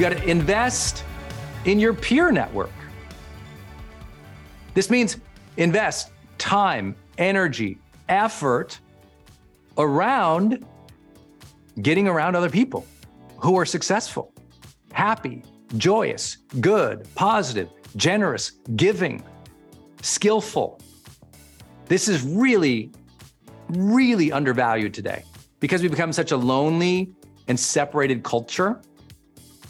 You got to invest in your peer network. This means invest time, energy, effort around getting around other people who are successful, happy, joyous, good, positive, generous, giving, skillful. This is really, really undervalued today because we become such a lonely and separated culture.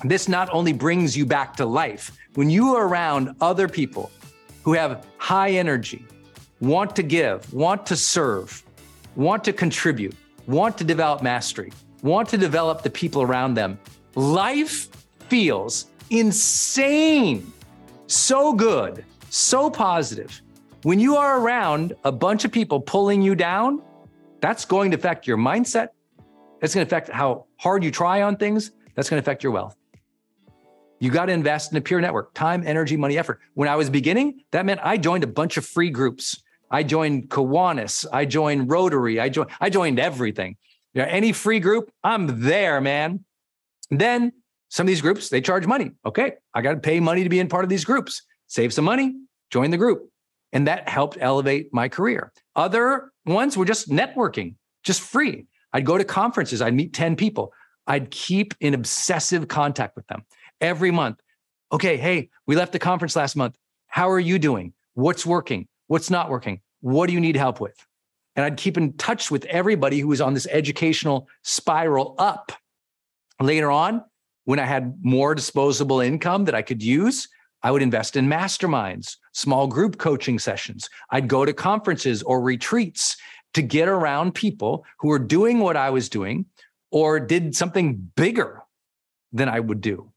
This not only brings you back to life, when you are around other people who have high energy, want to give, want to serve, want to contribute, want to develop mastery, want to develop the people around them, life feels insane, so good, so positive. When you are around a bunch of people pulling you down, that's going to affect your mindset. It's going to affect how hard you try on things. That's going to affect your wealth. You got to invest in a peer network, time, energy, money, effort. When I was beginning, that meant I joined a bunch of free groups. I joined Kiwanis, I joined Rotary, I joined I joined everything. You know, any free group, I'm there, man. Then some of these groups, they charge money. Okay, I got to pay money to be in part of these groups. Save some money, join the group. And that helped elevate my career. Other ones were just networking, just free. I'd go to conferences, I'd meet 10 people. I'd keep in obsessive contact with them every month. Okay, hey, we left the conference last month. How are you doing? What's working? What's not working? What do you need help with? And I'd keep in touch with everybody who was on this educational spiral up. Later on, when I had more disposable income that I could use, I would invest in masterminds, small group coaching sessions. I'd go to conferences or retreats to get around people who were doing what I was doing or did something bigger than I would do.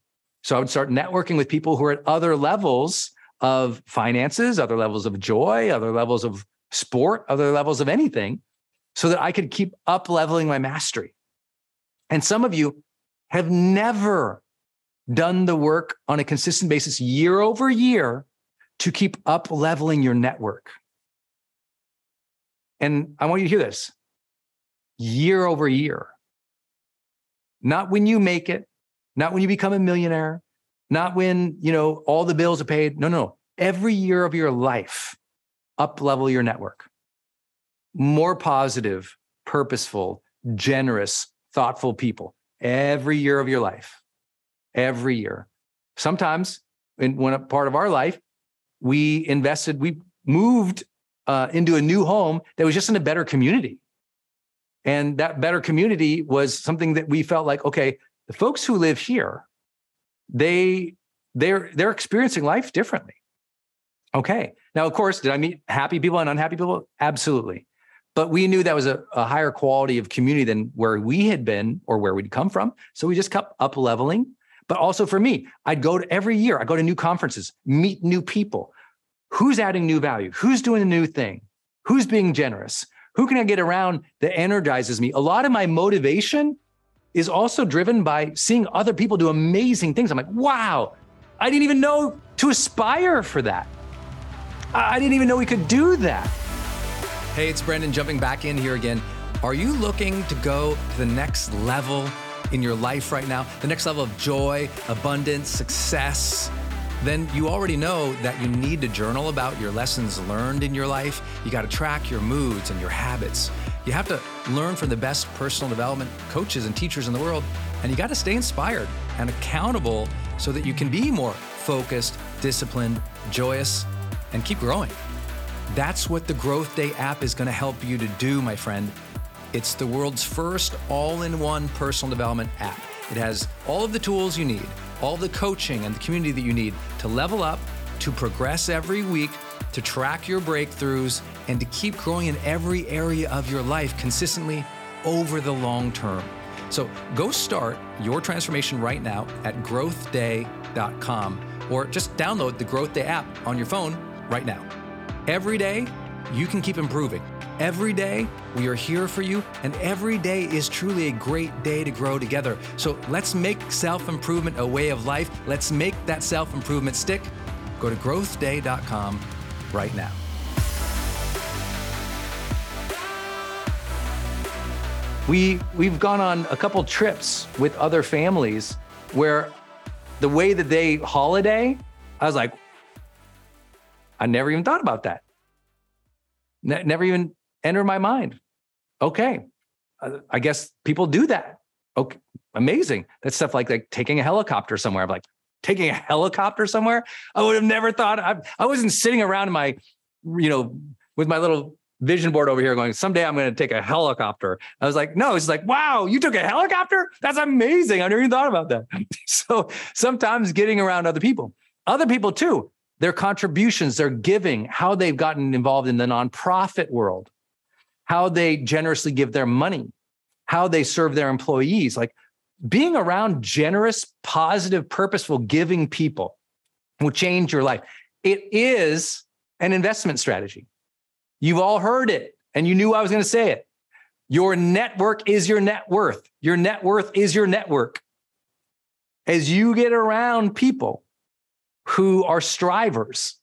So I would start networking with people who are at other levels of finances, other levels of joy, other levels of sport, other levels of anything, so that I could keep up leveling my mastery. And some of you have never done the work on a consistent basis year over year to keep up leveling your network. And I want you to hear this year over year. Not when you make it, not when you become a millionaire, not when, you know, all the bills are paid. No, no. No. Every year of your life, up level your network. More positive, purposeful, generous, thoughtful people every year of your life. Every year. Sometimes in one part of our life, we invested, we moved uh, into a new home that was just in a better community. And that better community was something that we felt like, okay, the folks who live here, they they're they're experiencing life differently. Okay. Now, of course, did I meet happy people and unhappy people? Absolutely. But we knew that was a, a higher quality of community than where we had been or where we'd come from. So we just kept up leveling. But also for me, I'd go to every year, I go to new conferences, meet new people. Who's adding new value? Who's doing a new thing? Who's being generous? Who can I get around that energizes me? A lot of my motivation is also driven by seeing other people do amazing things. I'm like, wow, I didn't even know to aspire for that. I didn't even know we could do that. Hey, it's Brendon jumping back in here again. Are you looking to go to the next level in your life right now? The next level of joy, abundance, success? Then you already know that you need to journal about your lessons learned in your life. You got to track your moods and your habits. You have to learn from the best personal development coaches and teachers in the world, and you got to stay inspired and accountable so that you can be more focused, disciplined, joyous, and keep growing. That's what the Growth Day app is going to help you to do, my friend. It's the world's first all in one personal development app. It has all of the tools you need, all the coaching and the community that you need to level up, to progress every week, to track your breakthroughs, and to keep growing in every area of your life consistently over the long term. So go start your transformation right now at growthday.com or just download the Growth Day app on your phone right now. Every day, you can keep improving. Every day, we are here for you, and every day is truly a great day to grow together. So let's make self improvement a way of life. Let's make that self improvement stick. Go to growthday.com right now. We, we've gone on a couple trips with other families where the way that they holiday, I was like, I never even thought about that. Ne- never even entered my mind. Okay, uh, I guess people do that. Okay, amazing. That's stuff like like taking a helicopter somewhere. I'm like taking a helicopter somewhere. I would have never thought. I, I wasn't sitting around in my, you know, with my little vision board over here going, someday I'm going to take a helicopter. I was like, no, it's like, wow, you took a helicopter? That's amazing. I never even thought about that. so sometimes getting around other people, other people too, their contributions, their giving, how they've gotten involved in the nonprofit world, how they generously give their money, how they serve their employees. Like being around generous, positive, purposeful, giving people will change your life. It is an investment strategy. You've all heard it, and you knew I was going to say it. Your network is your net worth. Your net worth is your network. As you get around people who are strivers,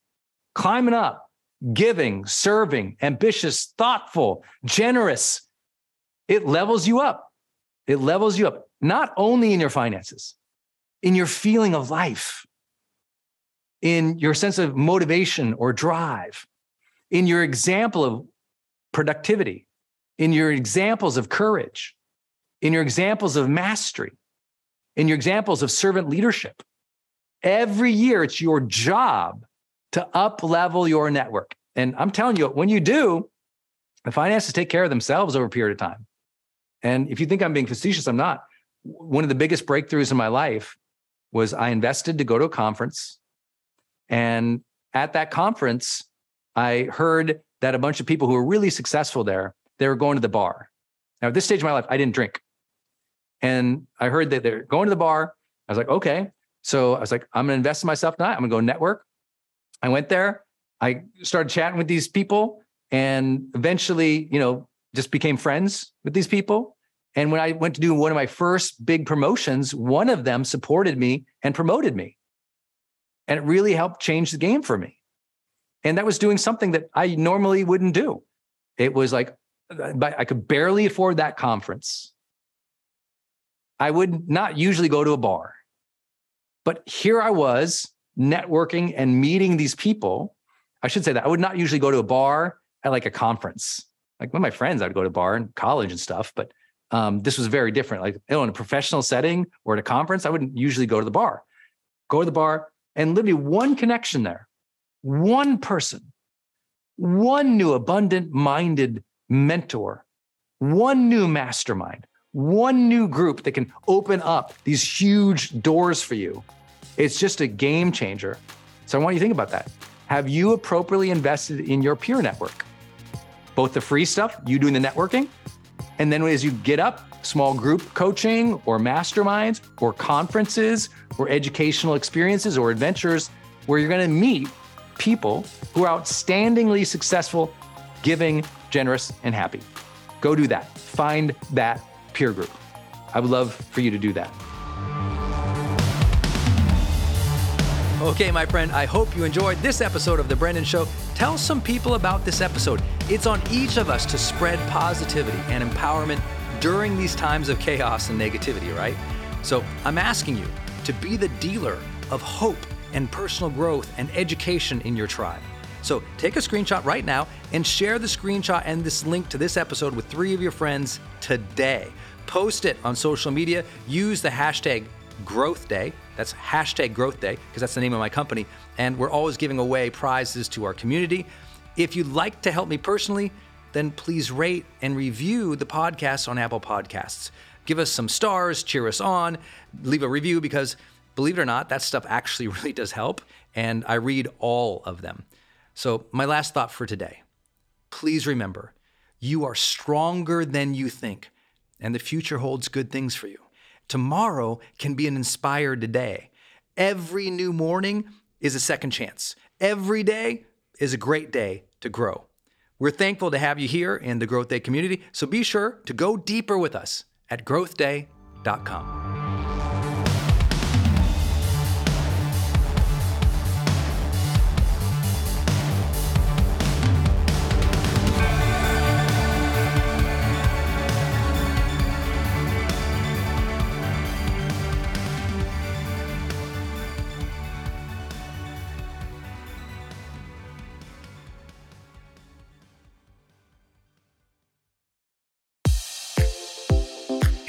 climbing up, giving, serving, ambitious, thoughtful, generous, it levels you up. It levels you up, not only in your finances, in your feeling of life, in your sense of motivation or drive, in your example of productivity, in your examples of courage, in your examples of mastery, in your examples of servant leadership. Every year, it's your job to up level your network. And I'm telling you, when you do, the finances take care of themselves over a period of time. And if you think I'm being facetious, I'm not. One of the biggest breakthroughs in my life was I invested to go to a conference. And at that conference, I heard that a bunch of people who were really successful there, they were going to the bar. Now, at this stage of my life, I didn't drink. And I heard that they're going to the bar. I was like, okay. So I was like, I'm going to invest in myself tonight. I'm going to go network. I went there. I started chatting with these people and eventually, you know, just became friends with these people. And when I went to do one of my first big promotions, one of them supported me and promoted me. And it really helped change the game for me. And that was doing something that I normally wouldn't do. It was like, I could barely afford that conference. I would not usually go to a bar. But here I was networking and meeting these people. I should say that I would not usually go to a bar at like a conference. Like with my friends, I'd go to a bar in college and stuff, but um, this was very different. Like you know, in a professional setting or at a conference, I wouldn't usually go to the bar. Go to the bar and literally one connection there one person, one new abundant minded mentor, one new mastermind, one new group that can open up these huge doors for you. It's just a game changer. So I want you to think about that. Have you appropriately invested in your peer network? Both the free stuff, you doing the networking, and then as you get up, small group coaching or masterminds or conferences or educational experiences or adventures where you're going to meet people who are outstandingly successful, giving, generous, and happy. Go do that. Find that peer group. I would love for you to do that. Okay, my friend, I hope you enjoyed this episode of The Brendon Show. Tell some people about this episode. It's on each of us to spread positivity and empowerment during these times of chaos and negativity, right? So I'm asking you to be the dealer of hope and personal growth and education in your tribe. So take a screenshot right now and share the screenshot and this link to this episode with three of your friends today. Post it on social media. Use the hashtag growth day. That's hashtag growth day because that's the name of my company. And we're always giving away prizes to our community. If you'd like to help me personally, then please rate and review the podcast on Apple Podcasts. give us some stars, cheer us on, leave a review because believe it or not, that stuff actually really does help. And I read all of them. So, my last thought for today please remember you are stronger than you think, and the future holds good things for you. Tomorrow can be an inspired day. Every new morning is a second chance. Every day is a great day to grow. We're thankful to have you here in the Growth Day community, so be sure to go deeper with us at growthday.com.